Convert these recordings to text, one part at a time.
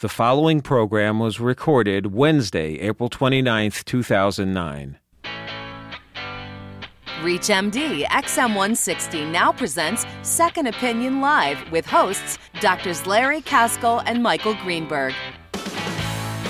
The following program was recorded Wednesday, April 29th, 2009. ReachMD XM160 now presents Second Opinion Live with hosts Drs. Larry Kaskel and Michael Greenberg.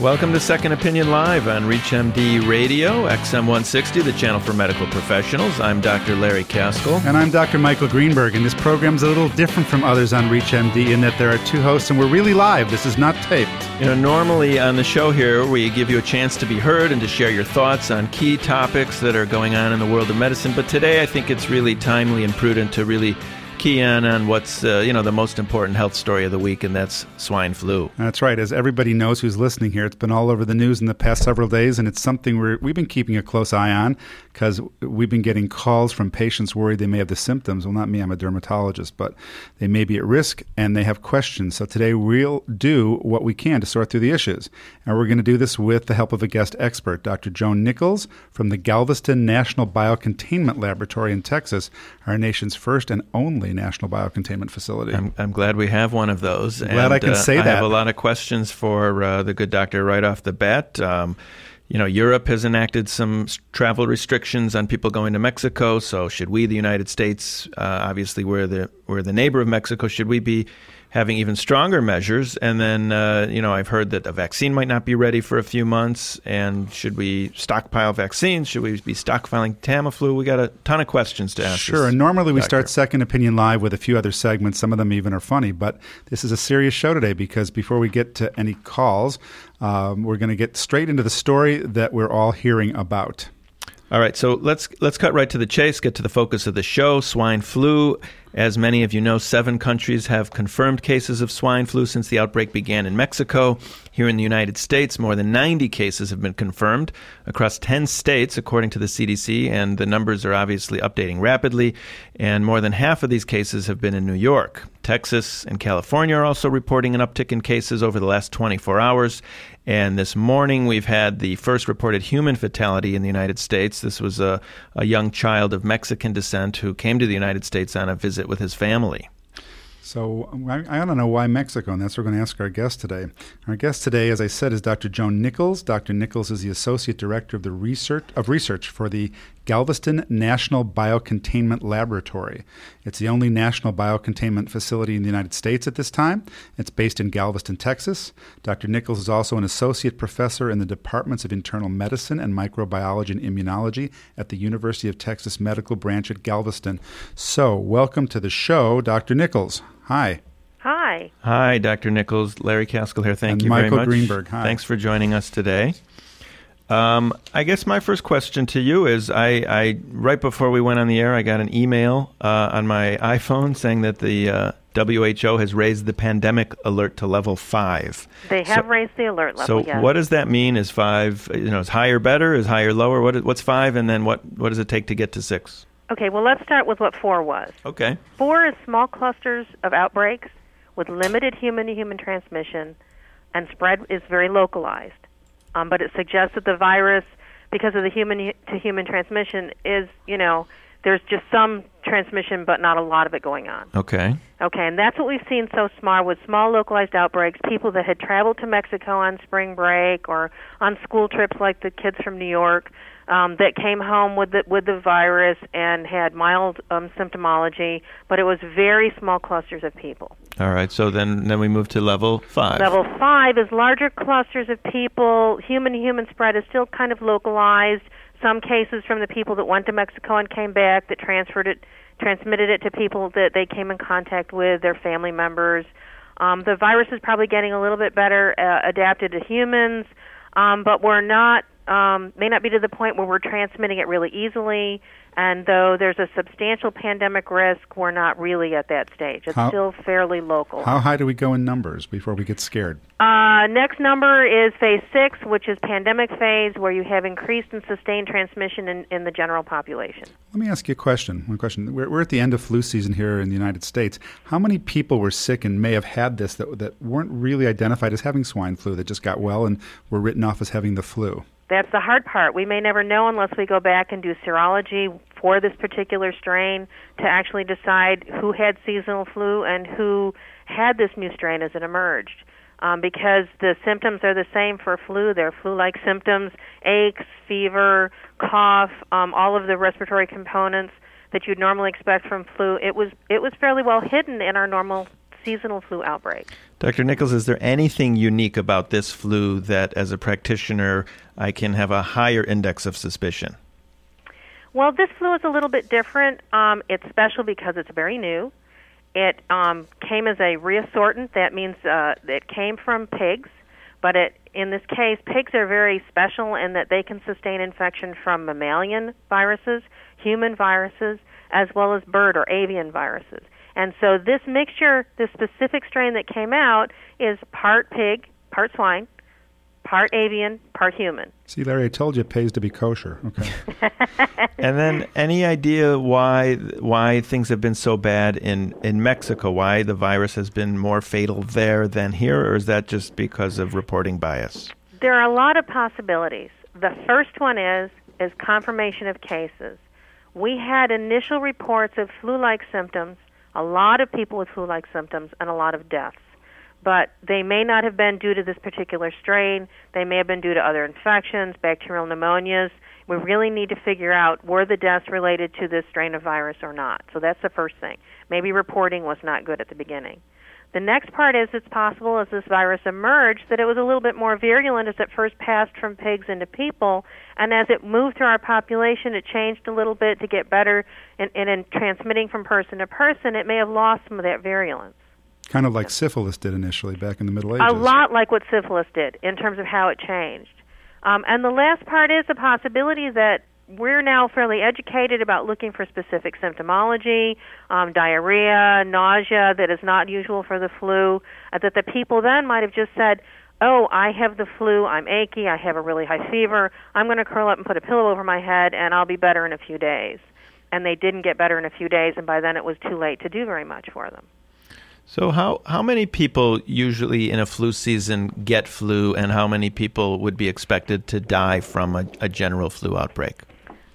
Welcome to Second Opinion Live on ReachMD Radio, XM160, the channel for medical professionals. I'm Dr. Larry Kaskel. And I'm Dr. Michael Greenberg, and this program's a little different from others on ReachMD in that there are two hosts and we're really live. This is not taped. You know, normally on the show here, we give you a chance to be heard and to share your thoughts on key topics that are going on in the world of medicine. But today, I think it's really timely and prudent to really key in on what's uh, you know the most important health story of the week, and that's swine flu. That's right. As everybody knows who's listening here, it's been all over the news in the past several days, and it's something we we've been keeping a close eye on because we've been getting calls from patients worried they may have the symptoms. Well, not me, I'm a dermatologist, but they may be at risk and they have questions. So today we'll do what we can to sort through the issues, and we're going to do this with the help of a guest expert, Dr. Joan Nichols from the Galveston National Biocontainment Laboratory in Texas, our nation's first and only National Biocontainment Facility. I'm, I'm glad we have one of those. I'm glad and, I can uh, say I have a lot of questions for uh, the good doctor right off the bat. Um, you know, Europe has enacted some travel restrictions on people going to Mexico. So, should we, the United States, uh, obviously we're the we're the neighbor of Mexico, should we be having even stronger measures? And then, uh, you know, I've heard that a vaccine might not be ready for a few months. And should we stockpile vaccines? Should we be stockpiling Tamiflu? We got a ton of questions to ask. Sure. And normally we doctor. start Second Opinion Live with a few other segments. Some of them even are funny, but this is a serious show today because before we get to any calls, um, we're going to get straight into the story that we're all hearing about. All right, so let's let's cut right to the chase. Get to the focus of the show: swine flu. As many of you know, seven countries have confirmed cases of swine flu since the outbreak began in Mexico. Here in the United States, more than 90 cases have been confirmed across 10 states, according to the CDC, and the numbers are obviously updating rapidly. And more than half of these cases have been in New York. Texas and California are also reporting an uptick in cases over the last 24 hours. And this morning, we've had the first reported human fatality in the United States. This was a, a young child of Mexican descent who came to the United States on a visit with his family. So I, I don't know why Mexico, and that's what we're going to ask our guest today. Our guest today, as I said, is Dr. Joan Nichols. Dr. Nichols is the associate director of the research of research for the Galveston National Biocontainment Laboratory. It's the only national biocontainment facility in the United States at this time. It's based in Galveston, Texas. Dr. Nichols is also an associate professor in the departments of internal medicine and microbiology and immunology at the University of Texas Medical Branch at Galveston. So, welcome to the show, Dr. Nichols. Hi. Hi. Hi, Dr. Nichols. Larry Kaskel here. Thank And you Michael very much. Greenberg. Hi. Thanks for joining us today. Um, I guess my first question to you is: I, I right before we went on the air, I got an email uh, on my iPhone saying that the uh, WHO has raised the pandemic alert to level five. They have So- raised the alert level. So, yes. what does that mean? Is five, you know, is higher better? Is higher lower? What is, what's five, and then what what does it take to get to six? Okay, well, let's start with what four was. Okay. Four is small clusters of outbreaks with limited human to human transmission, and spread is very localized. Um, but it suggests that the virus, because of the human to human transmission, is, you know, there's just some transmission, but not a lot of it going on. Okay. Okay, and that's what we've seen so far with small localized outbreaks. People that had traveled to Mexico on spring break or on school trips, like the kids from New York, um, that came home with the with the virus and had mild um, symptomology, but it was very small clusters of people. All right. So then then we move to level five. Level five is larger clusters of people. Human-human spread is still kind of localized. Some cases from the people that went to Mexico and came back that transferred it, transmitted it to people that they came in contact with, their family members. Um, the virus is probably getting a little bit better uh, adapted to humans, um, but we're not. Um, may not be to the point where we're transmitting it really easily. And though there's a substantial pandemic risk, we're not really at that stage. It's How- still fairly local. How high do we go in numbers before we get scared? Uh, next number is phase six, which is pandemic phase, where you have increased and sustained transmission in, in the general population. Let me ask you a question. One question. We're, we're at the end of flu season here in the United States. How many people were sick and may have had this that, that weren't really identified as having swine flu that just got well and were written off as having the flu? That's the hard part. We may never know unless we go back and do serology for this particular strain to actually decide who had seasonal flu and who had this new strain as it emerged. um, because the symptoms are the same for flu. They're flu-like symptoms: aches, fever, cough, um, all of the respiratory components that you'd normally expect from flu. It was it was fairly well hidden in our normal seasonal flu outbreak. Dr. Nichols, is there anything unique about this flu that, as a practitioner, I can have a higher index of suspicion? Well, this flu is a little bit different. Um, it's special because it's very new. It um, came as a reassortant. That means uh, it came from pigs, but it, in this case, pigs are very special in that they can sustain infection from mammalian viruses, human viruses, as well as bird or avian viruses. And so this mixture, this specific strain that came out, is part pig, part swine, part avian, part human. See, Larry, I told you it pays to be kosher. Okay. and then, any idea why why things have been so bad in in Mexico? Why the virus has been more fatal there than here, or is that just because of reporting bias? There are a lot of possibilities. The first one is is confirmation of cases. We had initial reports of flu-like symptoms, a lot of people with flu-like symptoms, and a lot of deaths but they may not have been due to this particular strain. They may have been due to other infections, bacterial pneumonias. We really need to figure out were the deaths related to this strain of virus or not. So that's the first thing. Maybe reporting was not good at the beginning. The next part is it's possible as this virus emerged that it was a little bit more virulent as it first passed from pigs into people, and as it moved through our population, it changed a little bit to get better, and, and in transmitting from person to person, it may have lost some of that virulence. Kind of like syphilis did initially back in the Middle Ages. A lot like what syphilis did in terms of how it changed. Um, and the last part is the possibility that we're now fairly educated about looking for specific symptomology, um, diarrhea, nausea that is not usual for the flu, uh, that the people then might have just said, oh, I have the flu, I'm achy, I have a really high fever, I'm going to curl up and put a pillow over my head and I'll be better in a few days. And they didn't get better in a few days, and by then it was too late to do very much for them. So how how many people usually in a flu season get flu, and how many people would be expected to die from a, a general flu outbreak?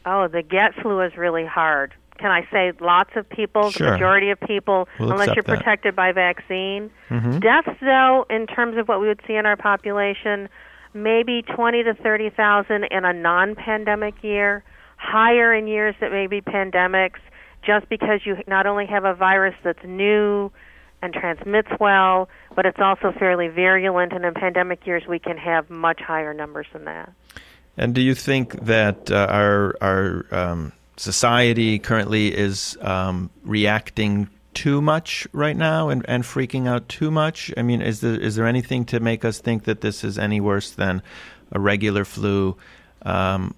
Oh, the get flu is really hard. Can I say lots of people, sure. the majority of people, we'll unless you're that. protected by vaccine? Mm-hmm. Deaths, though, in terms of what we would see in our population, maybe 20 to 30,000 in a non-pandemic year, higher in years that may be pandemics, just because you not only have a virus that's new and transmits well, but it's also fairly virulent. And in pandemic years, we can have much higher numbers than that. And do you think that uh, our our um, society currently is um, reacting too much right now and, and freaking out too much? I mean, is there is there anything to make us think that this is any worse than a regular flu? Um,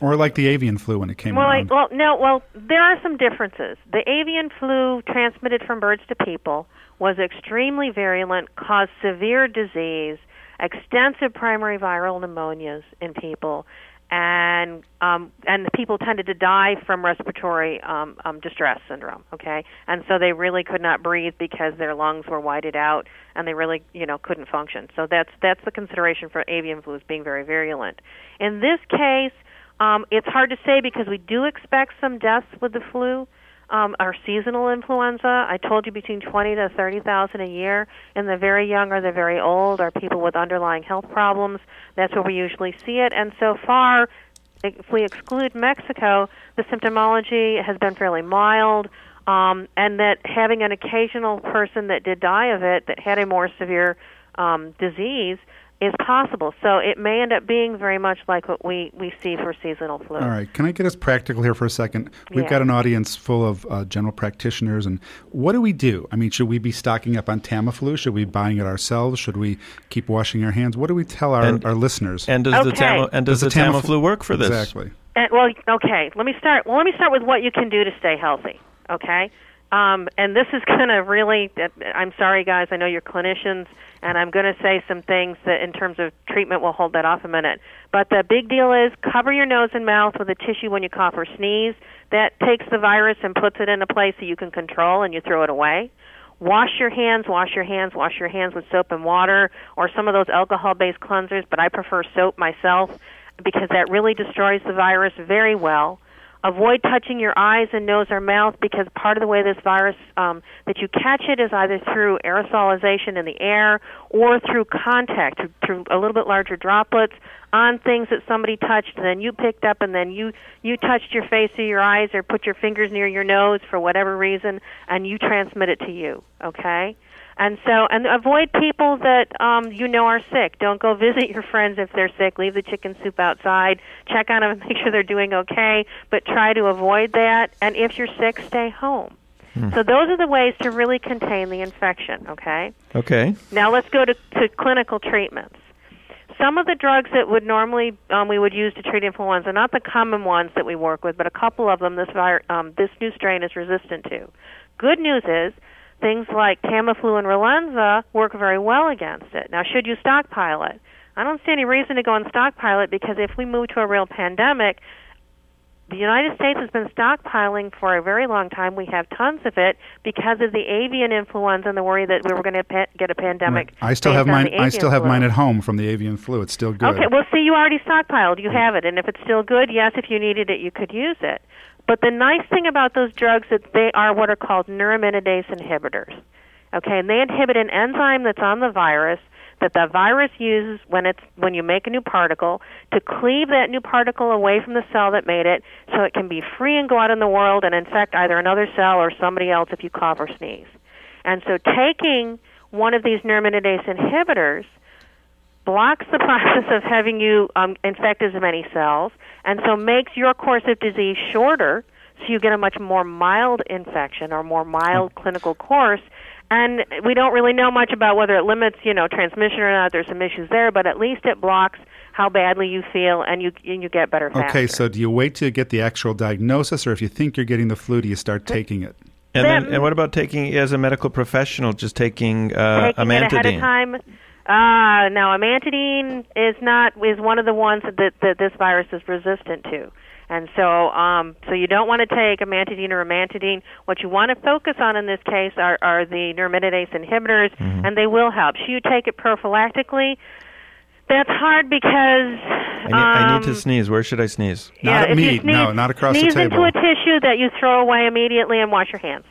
or like the avian flu when it came well, around. I, well, no. Well, there are some differences. The avian flu transmitted from birds to people was extremely virulent, caused severe disease, extensive primary viral pneumonias in people, and um, and people tended to die from respiratory um, um, distress syndrome. Okay, and so they really could not breathe because their lungs were whited out, and they really you know couldn't function. So that's that's the consideration for avian flu as being very virulent. In this case um, it's hard to say because we do expect some deaths with the flu. Um, our seasonal influenza, I told you between 20 to 30,000 a year. and the very young or the very old, are people with underlying health problems. That's where we usually see it. And so far, if we exclude Mexico, the symptomology has been fairly mild. Um, and that having an occasional person that did die of it that had a more severe um, disease is possible. So it may end up being very much like what we, we see for seasonal flu. All right. Can I get us practical here for a second? We've Yeah. got an audience full of uh, general practitioners, and what do we do? I mean, should we be stocking up on Tamiflu? Should we be buying it ourselves? Should we keep washing our hands? What do we tell our, And- our listeners? and does the Okay. Tamo, and does, Does the the Tamiflu- Tamiflu work for this? Exactly. And, well, okay. Let me start. Well, let me start with what you can do to stay healthy. Okay. Um, and this is going to really. I'm sorry, guys. I know you're clinicians, and I'm going to say some things that, in terms of treatment, will hold that off a minute. But the big deal is cover your nose and mouth with a tissue when you cough or sneeze. That takes the virus and puts it in a place that you can control, and you throw it away. Wash your hands, wash your hands, wash your hands with soap and water, or some of those alcohol-based cleansers. But I prefer soap myself because that really destroys the virus very well. Avoid touching your eyes and nose or mouth because part of the way this virus um, that you catch it is either through aerosolization in the air or through contact, through, a little bit larger droplets on things that somebody touched, and then you picked up, and then you you touched your face or your eyes or put your fingers near your nose for whatever reason, and you transmit it to you. Okay. And so, and avoid people that um, you know are sick. Don't go visit your friends if they're sick. Leave the chicken soup outside. Check on them and make sure they're doing okay. But try to avoid that. And if you're sick, stay home. Hmm. So those are the ways to really contain the infection. Okay. Okay. Now let's go to, to clinical treatments. Some of the drugs that would normally um, we would use to treat influenza, not the common ones that we work with, but a couple of them this vir- um, this new strain is resistant to. Good news is things like Tamiflu and Relenza work very well against it. Now, should you stockpile it? I don't see any reason to go and stockpile it because if we move to a real pandemic, the United States has been stockpiling for a very long time. We have tons of it because of the avian influenza and the worry that we were going to pa- get a pandemic. Right. I still have mine. I still have flu. mine at home from the avian flu. It's still good. Okay, well, see, you already stockpiled. You have it, and if it's still good, yes, if you needed it, you could use it. But the nice thing about those drugs is they are what are called neuraminidase inhibitors. Okay, and they inhibit an enzyme that's on the virus that the virus uses when it's when you make a new particle to cleave that new particle away from the cell that made it so it can be free and go out in the world and infect either another cell or somebody else if you cough or sneeze. And so taking one of these neuraminidase inhibitors blocks the process of having you um, infect as many cells, and so makes your course of disease shorter, so you get a much more mild infection or more mild clinical course. And we don't really know much about whether it limits, you know, transmission or not. There's some issues there, but at least it blocks how badly you feel, and you and you get better faster. Okay, so do you wait till you get the actual diagnosis, or if you think you're getting the flu, do you start taking it? And then, Then- and what about taking as a medical professional, just taking uh, taking it ahead of amantadine? time. Uh, now, amantadine is not is one of the ones that that this virus is resistant to, and so um, so you don't want to take amantadine or amantadine. What you want to focus on in this case are are the neuraminidase inhibitors, Mm-hmm. and they will help. Should you take it prophylactically? That's hard because I need, I need to um, sneeze. Where should I sneeze? Not yeah, at if me. You sneeze, No, not across the sneeze into a tissue that you throw away immediately and wash your hands.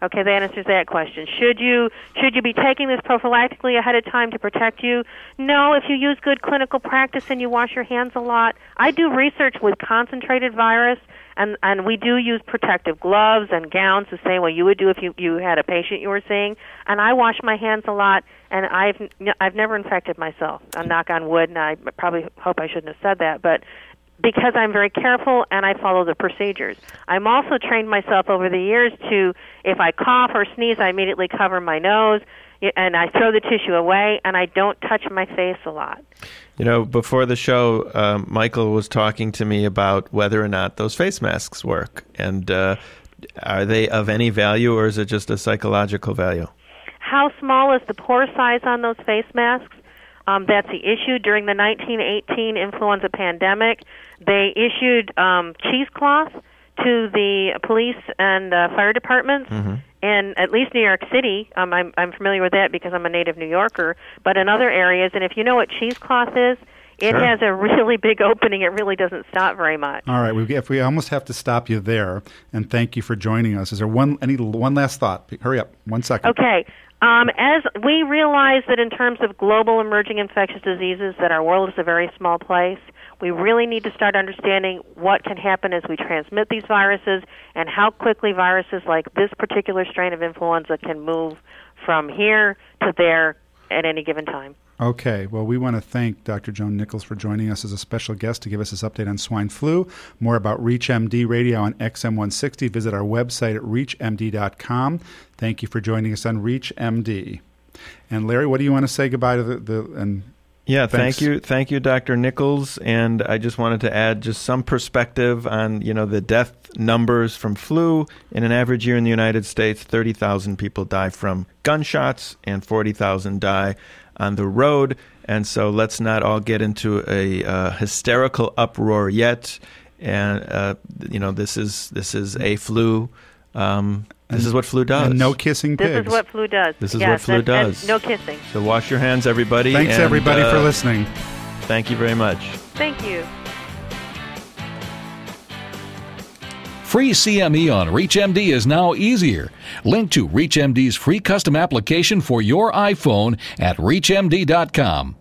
Okay, that answers that question. Should you should you be taking this prophylactically ahead of time to protect you? No, if you use good clinical practice and you wash your hands a lot. I do research with concentrated virus and and we do use protective gloves and gowns the same way you would do if you you had a patient you were seeing. And I wash my hands a lot and I've I've never infected myself. I knock on wood and I probably hope I shouldn't have said that, but because I'm very careful and I follow the procedures. I'm also trained myself over the years to, if I cough or sneeze, I immediately cover my nose and I throw the tissue away and I don't touch my face a lot. You know, before the show, um, Michael was talking to me about whether or not those face masks work, and uh, are they of any value, or is it just a psychological value? How small is the pore size on those face masks? Um, that's the issue. During the 1918 influenza pandemic, they issued um, cheesecloth to the police and uh, fire departments. In at least New York City, um, I'm I'm familiar with that because I'm a native New Yorker. But in other areas, and if you know what cheesecloth is, it Sure. has a really big opening. It really doesn't stop very much. All right, we, if we almost have to stop you there, and thank you for joining us. Is there one any one last thought? Hurry up, one second. Okay. Um, as we realize that in terms of global emerging infectious diseases, that our world is a very small place, we really need to start understanding what can happen as we transmit these viruses and how quickly viruses like this particular strain of influenza can move from here to there at any given time. Okay, well, we want to thank Dr. Joan Nichols for joining us as a special guest to give us this update on swine flu. More about ReachMD radio on XM160. Visit our website at reachmd.com. Thank you for joining us on ReachMD. And Larry, what do you want to say goodbye to the, the and Yeah, Thanks. thank you, thank you, Dr. Nichols. And I just wanted to add just some perspective on you know the death numbers from flu. In an average year in the United States, thirty thousand people die from gunshots, and forty thousand die on the road. And so let's not all get into a uh, hysterical uproar yet. And uh, you know this is this is a flu. Um, this is what flu does. and no kissing This pigs? is what flu does. This is yes, what flu and- and does. no kissing. So wash your hands, everybody. Thanks and, everybody for uh, listening. Thank you very much. Thank you. Free CME on ReachMD is now easier. Link to ReachMD's free custom application for your iPhone at ReachMD.com.